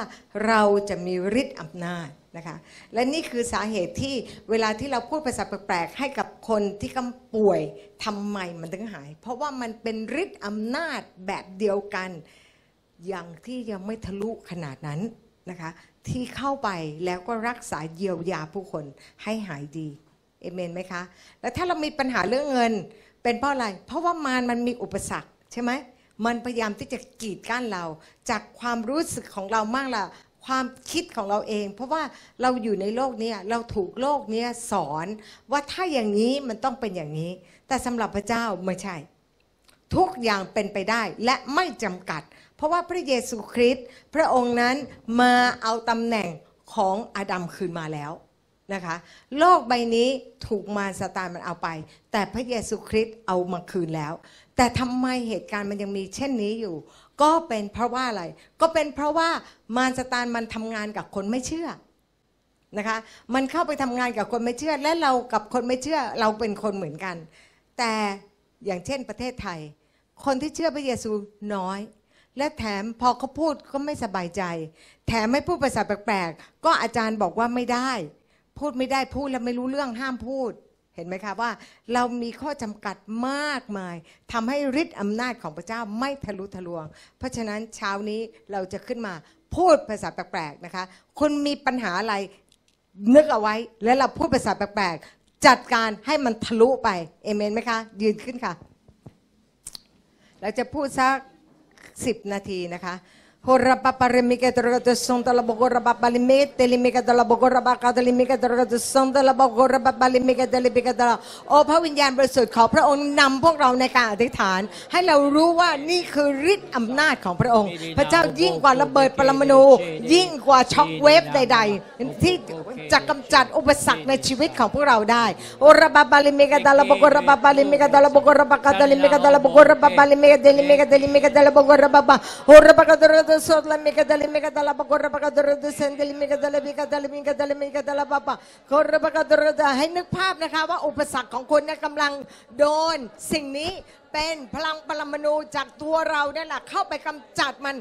เราจะมีฤทธิ์อำนาจนะคะ และนี่คือสาเหตุที่เวลาที่เราพูดภาษาแปลกๆ ให้กับคนที่กำป่วยทำไมมันถึงหาย เพราะว่ามันเป็นฤทธิ์อำนาจแบบเดียวกัน อย่างที่ยังไม่ทะลุขนาดนั้น นะคะที่เข้าไปแล้วก็รักษาเยียวยาผู้คนให้หายดีเอเมนไหมคะ แล้วถ้าเรามีปัญหาเรื่องเงินเป็นเพราะอะไร เพราะว่ามารมันมีอุปสรรคใช่ไหมมันพยายามที่จะกีดกั้นเรา จากความรู้สึกของเรามากละความคิดของเราเอง เพราะว่าเราอยู่ในโลกนี้เราถูกโลกนี้สอนว่าถ้าอย่างนี้มันต้องเป็นอย่างนี้ แต่สำหรับพระเจ้าไม่ใช่ ทุกอย่างเป็นไปได้และไม่จำกัด เพราะว่าพระเยซูคริสต์พระองค์นั้นมาเอาตำแหน่งของอาดัมคืนมาแล้วนะคะโลกใบนี้ถูกมารซาตานมันเอาไป แต่พระเยซูคริสต์เอามาคืนแล้ว แต่ทำไมเหตุการณ์มันยังมีเช่นนี้อยู่ ก็เป็นเพราะว่าอะไร ก็เป็นเพราะว่ามารซาตานมันทำงานกับคนไม่เชื่อนะคะมันเข้าไปทำงานกับคนไม่เชื่อ และเรากับคนไม่เชื่อเราเป็นคนเหมือนกัน แต่อย่างเช่นประเทศไทย คนที่เชื่อพระเยซูน้อย และแถมพอเขาพูดก็ไม่สบายใจ แถมไม่พูดภาษาแปลกๆ ก็อาจารย์บอกว่าไม่ได้ พูดไม่ได้พูดแล้วไม่รู้เรื่องห้ามพูด เห็นไหมคะว่า เรามีข้อจำกัดมากมายทำให้ฤทธิ์อำนาจของพระเจ้าไม่ทะลุทะลวง เพราะฉะนั้นเช้านี้เราจะขึ้นมาพูดภาษาแปลกๆนะคะคุณมีปัญหาอะไรนึกเอาไว้ แล้วเราพูดภาษาแปลกๆจัดการให้มันทะลุไปเอเมนไหมคะ ยืนขึ้นค่ะ เราจะพูดสัก สิบนาทีนะคะ โฮราปาปาเรมิกตระกัตสงตะลบกระบาบาลิเมตลิมิกตะลบกระบากาตลิมิกตระกัตสงตะลบกระบาบาลิมิกตลิมิกตะโอพระวิญญาณบริสุทธิ์ขอพระองค์นำพวกเราในการอธิษฐาน ให้เรารู้ว่านี่คือฤทธิ์อำนาจของพระองค์ พระเจ้ายิ่งกว่าระเบิดปรมาณูยิ่งกว่าช็อคเวฟใด ๆ ที่จะกำจัดอุปสรรคในชีวิตของพวกเราได้โอระบาบาลิมิกตะลบกระบาบาลิมิกตะลบกระบากาตลิมิกตะลบกระบาบาลิมิกตลิมิกตลิมิกตลบกระบาบาโอระบากาตระกัตสดลมิกตลิมิกตลบกระบากาตระกัตเซนตลิมิกตลมิกตลมิกตลมิกตลบาบาโอระบากาตระกัตให้นึกภาพนะคะว่าอุปสรรคของคุณเนี่ยกำลังโดนสิ่งนี้เป็นพลังปรมาณูจากตัวเราเนี่ยแหละเข้าไปกำจัดมัน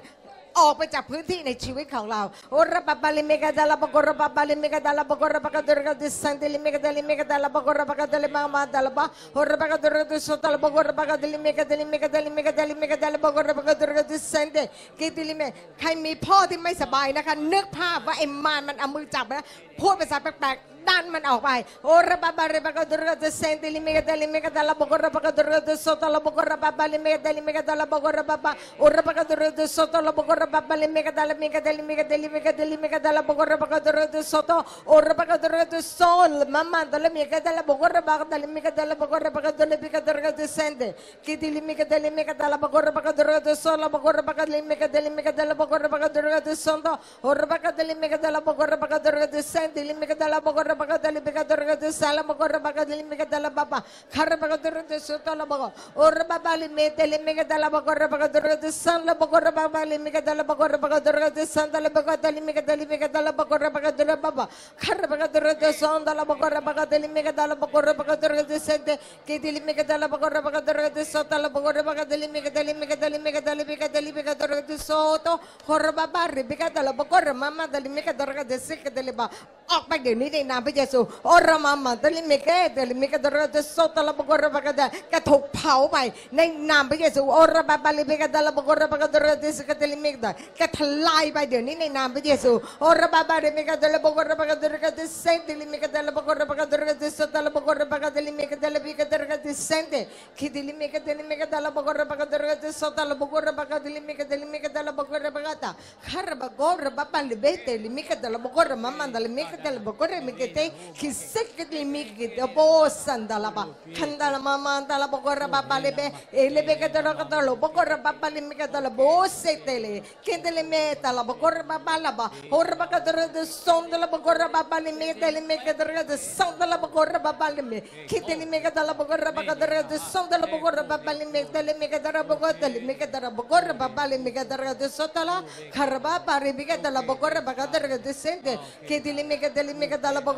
ออกไปจากพื้นที่ในชีวิตของเราโอระบาบาลิเมกาดาลาบกระบาบาลิเมกาดาลาบกระบากาดระดิสันเดลิเมกาดาลิเมกาดาลาบกระบากดลิมามาดาลาบโอระบากาดระดิสตาลบกระบากาดลิเมกาดลิเมกาดลิเมกาดลิเมกาดาลาบกระบากาดระดิสันเดกิดิลิเมใครมีพ่อที่ไม่สบายนะคะนึกภาพว่าไอ้มารมันเอามือจับนะพูดภาษาแปลกๆ ดันมันออกไปโอระบาบาเรบากาดระดิสันเดลิเมกาดลิเมกาดาลาบกระบากาดระดิสตาลบกระบาบาลิเมกาดลิเมกาดาลาบกระบาบาโอระบากาดระดิสตาลบกระบาบาลิเมกาดาลมิกาดลิมิกาดลิมิกาดลิมิกาดาลบกระบากาดระดิสตโอระบากาดระดิสโลมามาดลิมิกาดาลบกระบากาดลิมิกาดาลบกระบากาดลิมิกาดระดิเซนเดกิดิลิมิกาดลิมิกาดาลบกระบากาดระดิสโลบกระบากาดลิมิกาดลิมิกาดาลบกระบากาดระดิสโตโอระบากาดลิมิกาดาลบกระบากาดระดิเซนเดลิมิกาดาลบกระบากาดลิมิกาดระดิสาลบกระบากาดลิมิกาดาลบาคาระบากาดระดิสโตลบกโอระบาบาลิมิเตลิมิกาดาลบกระบากาดระดิสันลบกระบาบาลิมิกาดาลบกระบากาดระดิสัน sandala bagatali megatali megatala bakora bagatala baba kar bagatala de sandala bakora bagatali megatala bakora bagatala de sente kitili megatala bakora bagatala de sotala bakora bagatali megatali megatali megatali megatali megatala de soto kor baba rebekatala bakora mama dali megatala de sekatali ba ออกไปเดี๋ยวนี้ในนามพระเยซูโอรามามาตลิเมเกตลิเมกตระเดโซตละบกระบกระกระถูกเผาไปในนามพระเยซูโอราบาบาลิเมกตละบกระบกระเดสกตลิเมกตกระทลายไปเดี๋ยวนี้ในนามพระเยซูโอราบาบาลิเมกตละบกระบกระกระเซนติลิเมกตละบกระบกระเดโซตละบกระบกระลิเมกตละบิกตระเดเซนเตคิดิลิเมกตลิเมกตละบกระบกระเดโซตละบกระบกระลิเมกตลิเมกตละบกระบกระขารบกระบาบาลิเบตลิเมกตละบกระมามันดลิเมกตละบกระ te kisek di miki de bosan dalapa kandala mama dala bokora papa lebe lebe katolo katolo bokora papa lebe katolo bose tele kendele me dala bokora papa laba horba katoro de son dala bokora papa lebe tele me katoro de son dala bokora papa lebe kendele me katala raba papa katoro de son dala bokora papa lebe tele me katoro bokora tele me raba pali papa lebe katoro de sotala karba pare bika dala bokora papa katoro de sente kendele me kendele me katala bokora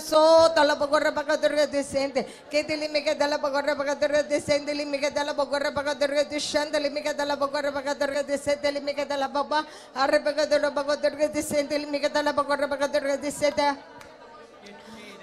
so talapa corre para catorre que te lime que talapa corre para catorre descende lime que talapa corre para catorre descende lime que talapa corre para catorre descende lime que talapa pa para para que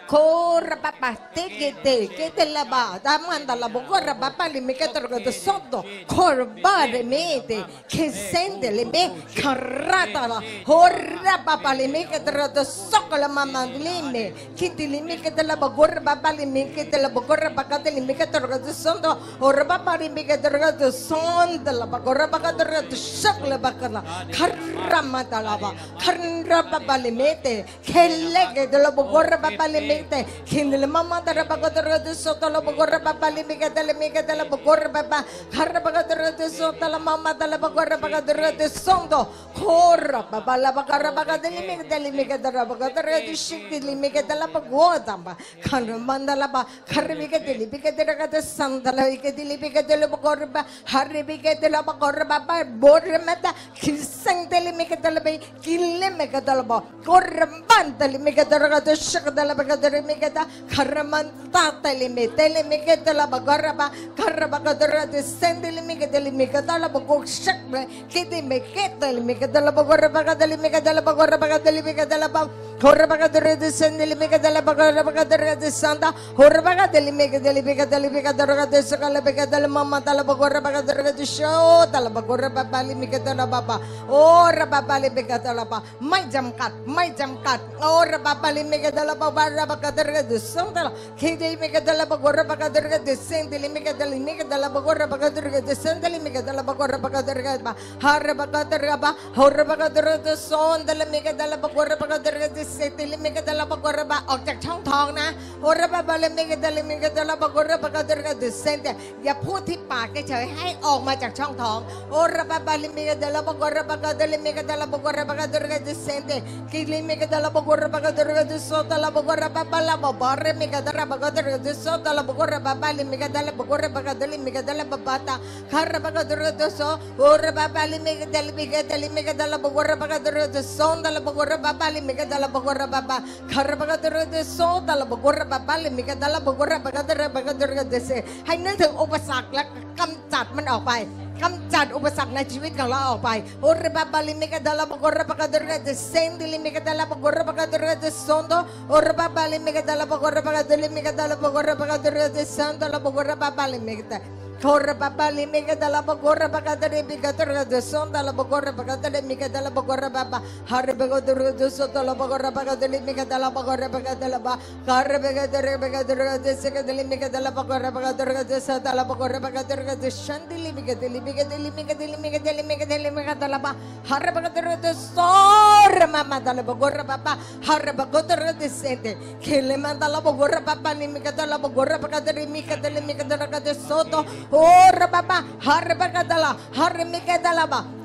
Corra papá, te que te la va, da manda la corra, papá, le me quedo de soto, corba le mete, que sende le me carrata la, horra papá, le me quedo de soco la mamá, le me, que te le me quedo la corra, papá, le me quedo la bogorra papá, le me quedo de soto, corra, papá, le me quedo de sonda la corra, papá, de soco la bacala, carra mata la va, carra papá, le mete, que le quedo la corra, papá, le me 20. Hilil mama darabagodoro de soto lo bogorra papa limiga de limiga de la bogorra papa. Harabagodoro de soto la mama de la bogorra bagodoro de sondo. Horra papa la bagarra bagade limiga de limiga de la bagodoro de shikti limiga de la bagodamba. Kanumanda la ba haribiga de limiga de la de sandala ike de limiga de la bogorra haribiga de la bogorra papa borra mata. Kilsang de limiga de la bay kilimega de la ba. Korra bandali mega de la de shikti de la bagodoro kadrimigada karramanta telimi telimigadala bagoraba karrabagadara descendilimigadalimigadalam gokshak kidimigadalimigadala bagorabagadalimigadalam bagorabagadalimigadalam horabagadur descendilimigadalam bagorabagadur desanda horabagadelimigadalimigadalimigadara desakalamigadalam mamatala bagorabagadur deshodala bagorabagalimigadalam baba oh rababalimigadalam ba mai jamkat mai jamkat oh rababalimigadalam baba bakadara de santa kede megadala bagora bakadara de sendeli megadala megadala bagora bakadara de sendeli megadala bagora bakadara ba har bakadara ba hor bakadara de sondela megadala bagora bakadara de sendeli megadala bagora ba ออกจากช่องท้องนะโอระบาบาเลเมกดาเลเมกดาลาบากอระบากาดระเดเซนอย่าพูดที่ปากเฉยๆให้ออกมาจากช่องท้องโอระบาบาเลเมกดาลาบากอระบากาดาเลเมกดาลาบากอระบากาดระเดเซนกิเลเมกดาลาบากอระบากาดระเดโซตาลาบากอระบาบาลาบาบาเรเมกดาลาบากาดระเดโซตาลาบากอระบาบาเลเมกดาลาบากอระบากาดาเลเมกดาลาบาบาตาคาระบากาดระเดโซโอระบาบาเลเมกดาลเมกดาลเมกดาลาบากอระบากาดระเดโซตาลาบากอระบา บาเลเมกดาลาบากอระบาบาคาระบากาดระเดโซตาลาบากอระบาบาเลเมกดาลาบากอระบากาดระบากาดระเดเซให้นึกถึงอุปสรรคและกำจัดมันออกไป กำจัดอุปสรรคในชีวิตของเราออกไปโอเรบาบาลิมิกาดาลาบกอระปากาดระเดเซนดิลิมิกาดาลาบกอระปากาดระเดซอนโดโอเรบาบาลิมิกาดาลาบกอระปากาดลิมิกาดาลาบกอระปากาดระเดซันดาลาบกอระบาบาลิมิกา Torre papa limi kata la bagorra tere de bikator de sonda la bagorra pakata de mikata la bagorra papa harre bego de soto la bagorra pakata limi kata la bagorra pakata la ba harre bagadur bagadur de sekata limi kata la bagorra bagadur de sata la bagorra bagadur de shanti limi kata limi kata limi kata limi kata limi kata limi kata la ba harre bego de re mama tala la bagorra papa harre bego de sete ke le manda la bagorra papa limi kata la bagorra tere limi kata limi kata la soto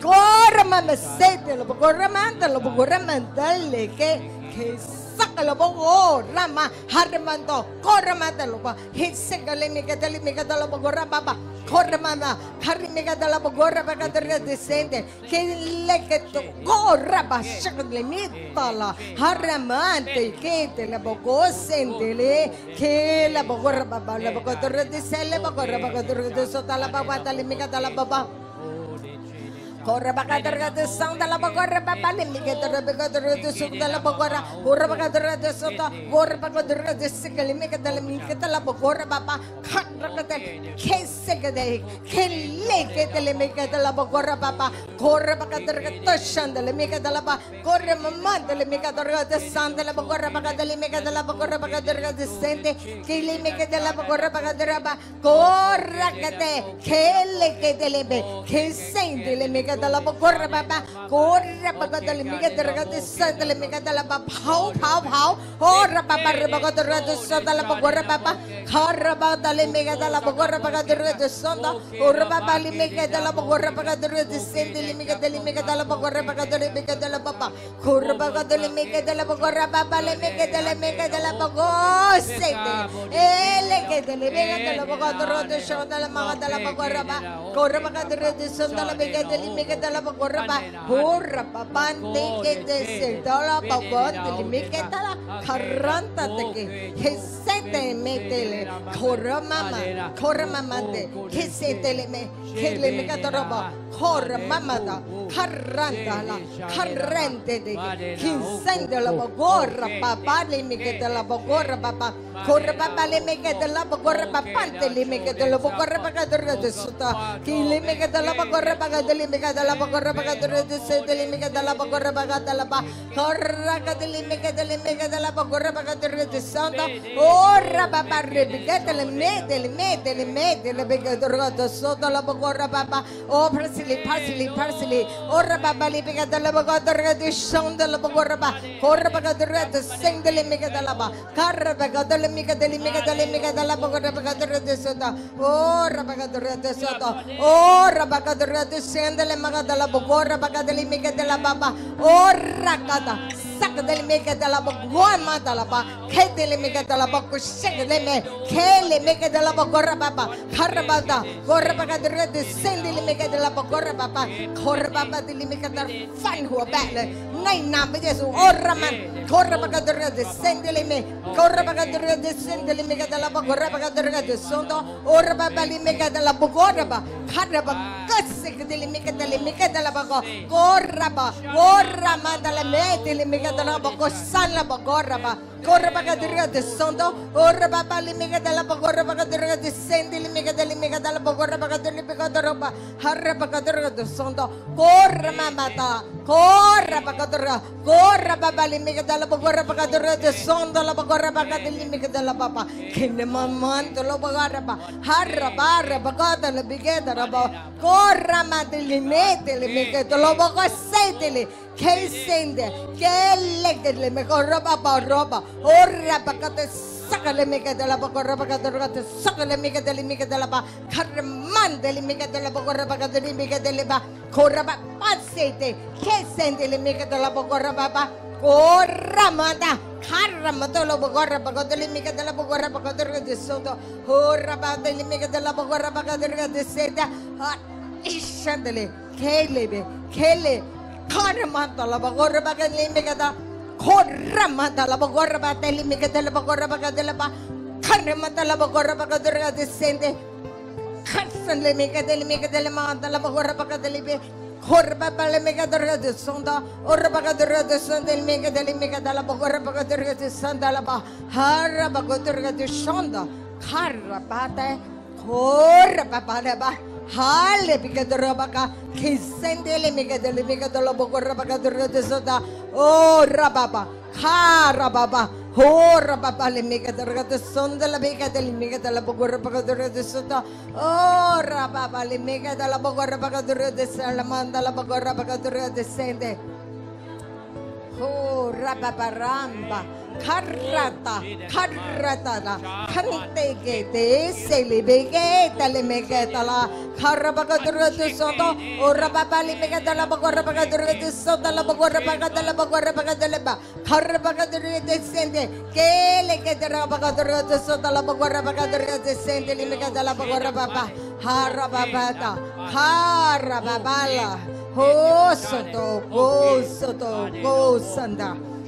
Corre, mamacete, lo corre, mándalo, corre, mandale, que Jesús. sakalabogo rama harmanto koramataloba hisengalini katalimi katalobogo rababa koramana karimi katalobogo rabakadre descende kelekto koraba shaklenitala haramante kete labogo sendele kela bogo rababa labogo dre desele bogo rababa dre desotala baba talimi katalababa Corre para acá, corre de santa la corre para lili que te repica de rete santa la corre. Corre para acá, corre de santa, corre para acá, corre de sikali me que te le mi que te la corre papá. Corre que que se que de que le que te le mi que te la corre papá. Corre para acá, corre de santa le mi que te la pa. Corre mamá te le mi que te corre de santa la corre para acá, te le mi que te la corre para acá, corre de sente que le mi que te la corre para acá, corre para corre que te que le que te le me que sente le mi que talaga corre baba corre baba talaga mga talaga sa talaga mga talaga phaw phaw phaw corre baba re baba talaga sa talaga corre baba corre baba talaga mga talaga corre baba talaga sa corre baba talaga mga talaga corre baba talaga sa talaga mga talaga mga talaga corre baba talaga mga talaga baba corre baba talaga mga te la pacorrapa, hurra papante que te sentó la pacote, me que la carranta te que que se te metele, corra mamá, corra mamá que se te le me, que le me que ropa, corra mamá ta, carranta la, carrente te que la le que te la pacorra papá, corra papá le me que te la pacorra papante le me que te la pacorra papá que te suta, que le que te la que te le que dalaba corra paga dure de se de lime que dalaba corra paga dalaba corra que de lime que de lime que dalaba corra paga dure de santa ora papa repica de lime de lime de lime de lime que dure de so dalaba corra papa o persili persili persili ora papa lime que dalaba corra de santa dalaba corra pa corra paga dure de sing de lime que dalaba carra paga de lime que de lime que de lime que dalaba corra paga dure de santa ora paga dure de santa ora paga dure de santa บกาดรเดเซนเดลิเมโคราบกาดรเดเซนเดลิเมกาดลาบกร Corra pagadora descendele me. Corra pagadora descendele me cada laba. Corra pagadora descendo. Ora babali me cada laba. Corra ba. Corra ba. Kassekdele me cada le me cada laba. Corra ba. Corra ma dala me dele me cada laba. Kosan laba. Corra ba. Corre para que santo. Corre para limiga de la corre para que te senti limiga de limiga de la corre para que te limiga de ropa. corre para que te santo. Corre mamá ta, Corre para que te corre para limiga de la corre para que te santo la corre para que te limiga de la papa. Que ne mamanto lo pagarra pa. Harra barra para que te limiga de ropa. Corre mamá te limete limiga de lo pagarra. Sentili. Kay sende, kay legdele me koraba ba roba, orra bakate sakale me kadala ba koraba kadala bakate sakale me kadali me kadala ba karman deli me kadala ba koraba kadali me kadali ba koraba pasete, kay sende me kadala ba koraba ba koramada karramatolo bogorra bagodoli miga dala bogorra bagodorga disoto horra badoli miga dala bogorra bagodorga diseta ishadale kelebe kele karamata la bagora bagadori mega da Korramata la bagorra ba teli mika de la bagorra ba de la ba karramata la bagorra ba de la descende Hale bigadorabaka kisendele megadele megadolobogorabagadorotesota oh rababa. Ha rababa. Ho rababa. Le megadorotesondela megadele megadalabogorabagadorotesota oh rababa. Le megadalabogorabagadorotesala mandalabogorabagadorotesende oh rababaramba Karrata, karratara, kartegete, selibege, talimegetala, karabagadurutu soto, urababali megatala, bagorabagadurutu soto, la bagorabagadurutu, bagorabagadurutu, karabagadurutu sende, kele ketera bagadurutu soto, la bagorabagadurutu sende, limegatala, bagorababa, harababata, harababala, ho soto, go soto, go sanda.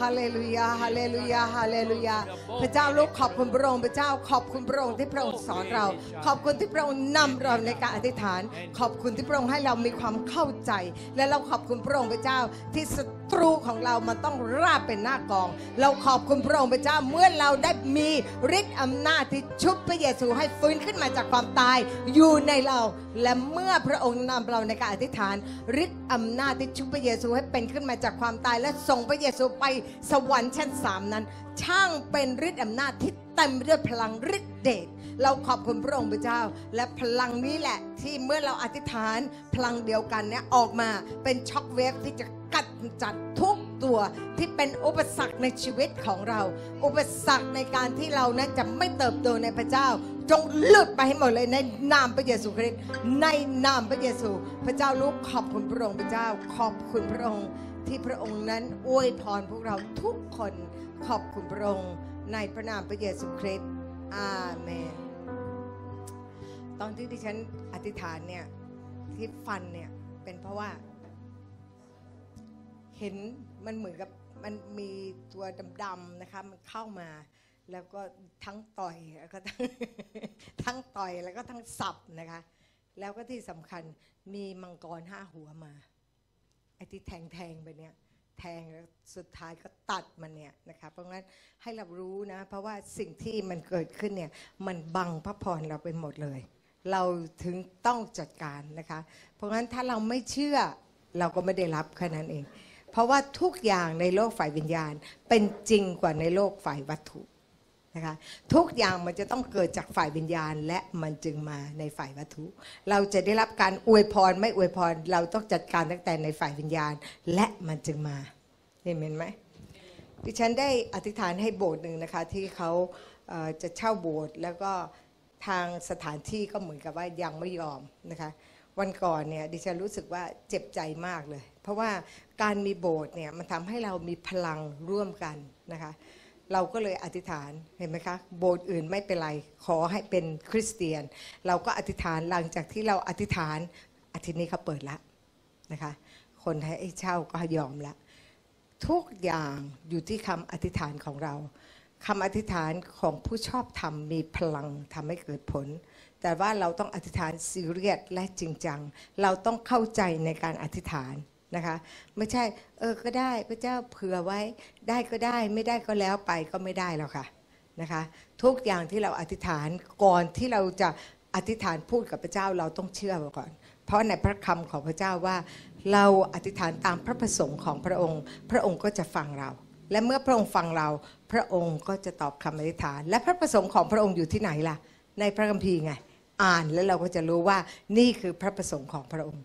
ฮาเลลูยา ฮาเลลูยา ฮาเลลูยา พระเจ้าลูกขอบคุณพระองค์ พระเจ้าขอบคุณพระองค์ที่พระองค์สอนเรา ขอบคุณที่พระองค์นำเราในการอธิษฐาน ขอบคุณที่พระองค์ให้เรามีความเข้าใจ และเราขอบคุณพระองค์พระเจ้าที่ศัตรูของเรามันต้องราบเป็นหน้ากอง เราขอบคุณพระองค์พระเจ้าเมื่อเราได้มีฤทธิ์อำนาจที่ชุบพระเยซูให้ฟื้นขึ้นมาจากความตายอยู่ในเรา และเมื่อพระองค์นำเราในการอธิษฐานฤทธิ์อำนาจที่ชุบพระเยซูให้เป็นขึ้นมาจากความตายและส่งพระเยซูไปสวรรค์ชั้นสามนั้น ช่างเป็นฤทธิ์อำนาจที่เต็มไปด้วยพลังฤทธิ์เดชเราขอบคุณพระองค์พระเจ้า และพลังนี้แหละ ที่เมื่อเราอธิษฐานพลังเดียวกันเนี่ยออกมาเป็นช็อคเวฟที่จะกัดจัดทุกตัวที่เป็นอุปสรรคในชีวิตของเรา อุปสรรคในการที่เรานั้นจะไม่เติบโตในพระเจ้า จงลือกไปให้หมดเลยในนามพระเยซูคริสต์ในนามพระเยซู พระเจ้าลูกขอบคุณพระองค์พระเจ้า ขอบคุณพระองค์ ที่พระองค์นั้นอวยพรพวกเราทุกคนขอบคุณพระองค์ในพระนามพระเยซูคริสต์อาเมน ตอนที่ดิฉันอธิษฐานเนี่ยที่ฟันเนี่ยเป็นเพราะว่า เห็นมันเหมือนกับมันมีตัวดำๆนะคะมันเข้ามา แล้วก็ทั้งต่อยแล้วก็ทั้งทั้งต่อยแล้วก็ทั้งสับนะคะ แล้วก็ที่สำคัญมีมังกรห้าหัวมา ไอ้ที่แทงแทงไปเนี่ยแทงแล้วสุดท้ายก็ตัดมันเนี่ยนะคะเพราะงั้นให้เรารู้นะเพราะว่าสิ่งที่มันเกิดขึ้นเนี่ยมันบังพระพรเราไปหมดเลย เราถึงต้องจัดการนะคะ เพราะงั้นถ้าเราไม่เชื่อเราก็ไม่ได้รับแค่นั้นเอง เพราะว่าทุกอย่างในโลกฝ่ายวิญญาณเป็นจริงกว่าในโลกฝ่ายวัตถุ นะคะทุกอย่างมันจะต้องเกิดจากฝ่ายวิญญาณ และมันจึงมาในฝ่ายวัตถุ เราจะได้รับการอวยพรไม่อวยพร เราต้องจัดการตั้งแต่ในฝ่ายวิญญาณ และมันจึงมาเห็นไหมดิฉันได้อธิษฐานให้โบสถ์หนึ่งนะคะที่เขาจะเช่าโบสถ์แล้วก็ทางสถานที่ก็เหมือนกับว่ายังไม่ยอมนะคะวันก่อนเนี่ยดิฉันรู้สึกว่าเจ็บใจมากเลย เพราะว่าการมีโบสถ์เนี่ยมันทำให้เรามีพลังร่วมกันนะคะ เราก็เลยอธิษฐานเห็นไหมคะ โบสถ์อื่นไม่เป็นไรขอให้เป็นคริสเตียน เราก็อธิษฐานหลังจากที่เราอธิษฐานอาทิตย์นี้เขาเปิดละนะคะ คนให้เช่าก็ยอมละทุกอย่างอยู่ที่คำอธิษฐานของเราคำอธิษฐานของผู้ชอบธรรมมีพลังทำให้เกิดผล แต่ว่าเราต้องอธิษฐานซีเรียสและจริงจัง เราต้องเข้าใจในการอธิษฐาน นะคะ ไม่ใช่ เออก็ได้พระเจ้าเผื่อไว้ ได้ก็ได้ไม่ได้ก็แล้วไปก็ไม่ได้แล้วค่ะนะคะ ทุกอย่างที่เราอธิษฐานก่อนที่เราจะอธิษฐานพูดกับพระเจ้าเราต้องเชื่อก่อน เพราะในพระคำของพระเจ้าว่า เราอธิษฐานตามพระประสงค์ของพระองค์ พระองค์ก็จะฟังเรา และเมื่อพระองค์ฟังเรา พระองค์ก็จะตอบคำอธิษฐาน และพระประสงค์ของพระองค์อยู่ที่ไหนล่ะ ในพระคัมภีร์ไง อ่านแล้วเราก็จะรู้ว่านี่คือพระประสงค์ของพระองค์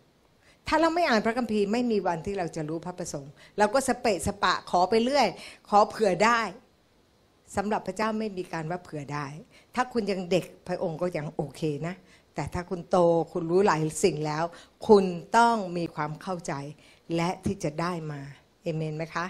ถ้าเราไม่อ่านพระคัมภีร์ไม่มีวันที่เราจะรู้พระประสงค์ เราก็สเปะสปะขอไปเรื่อย ขอเผื่อได้สำหรับพระเจ้าไม่มีการว่าเผื่อได้ ถ้าคุณยังเด็กพระองค์ก็ยังโอเคนะ แต่ถ้าคุณโตคุณรู้หลายสิ่งแล้ว คุณต้องมีความเข้าใจและที่จะได้มาเอเมนไหมคะ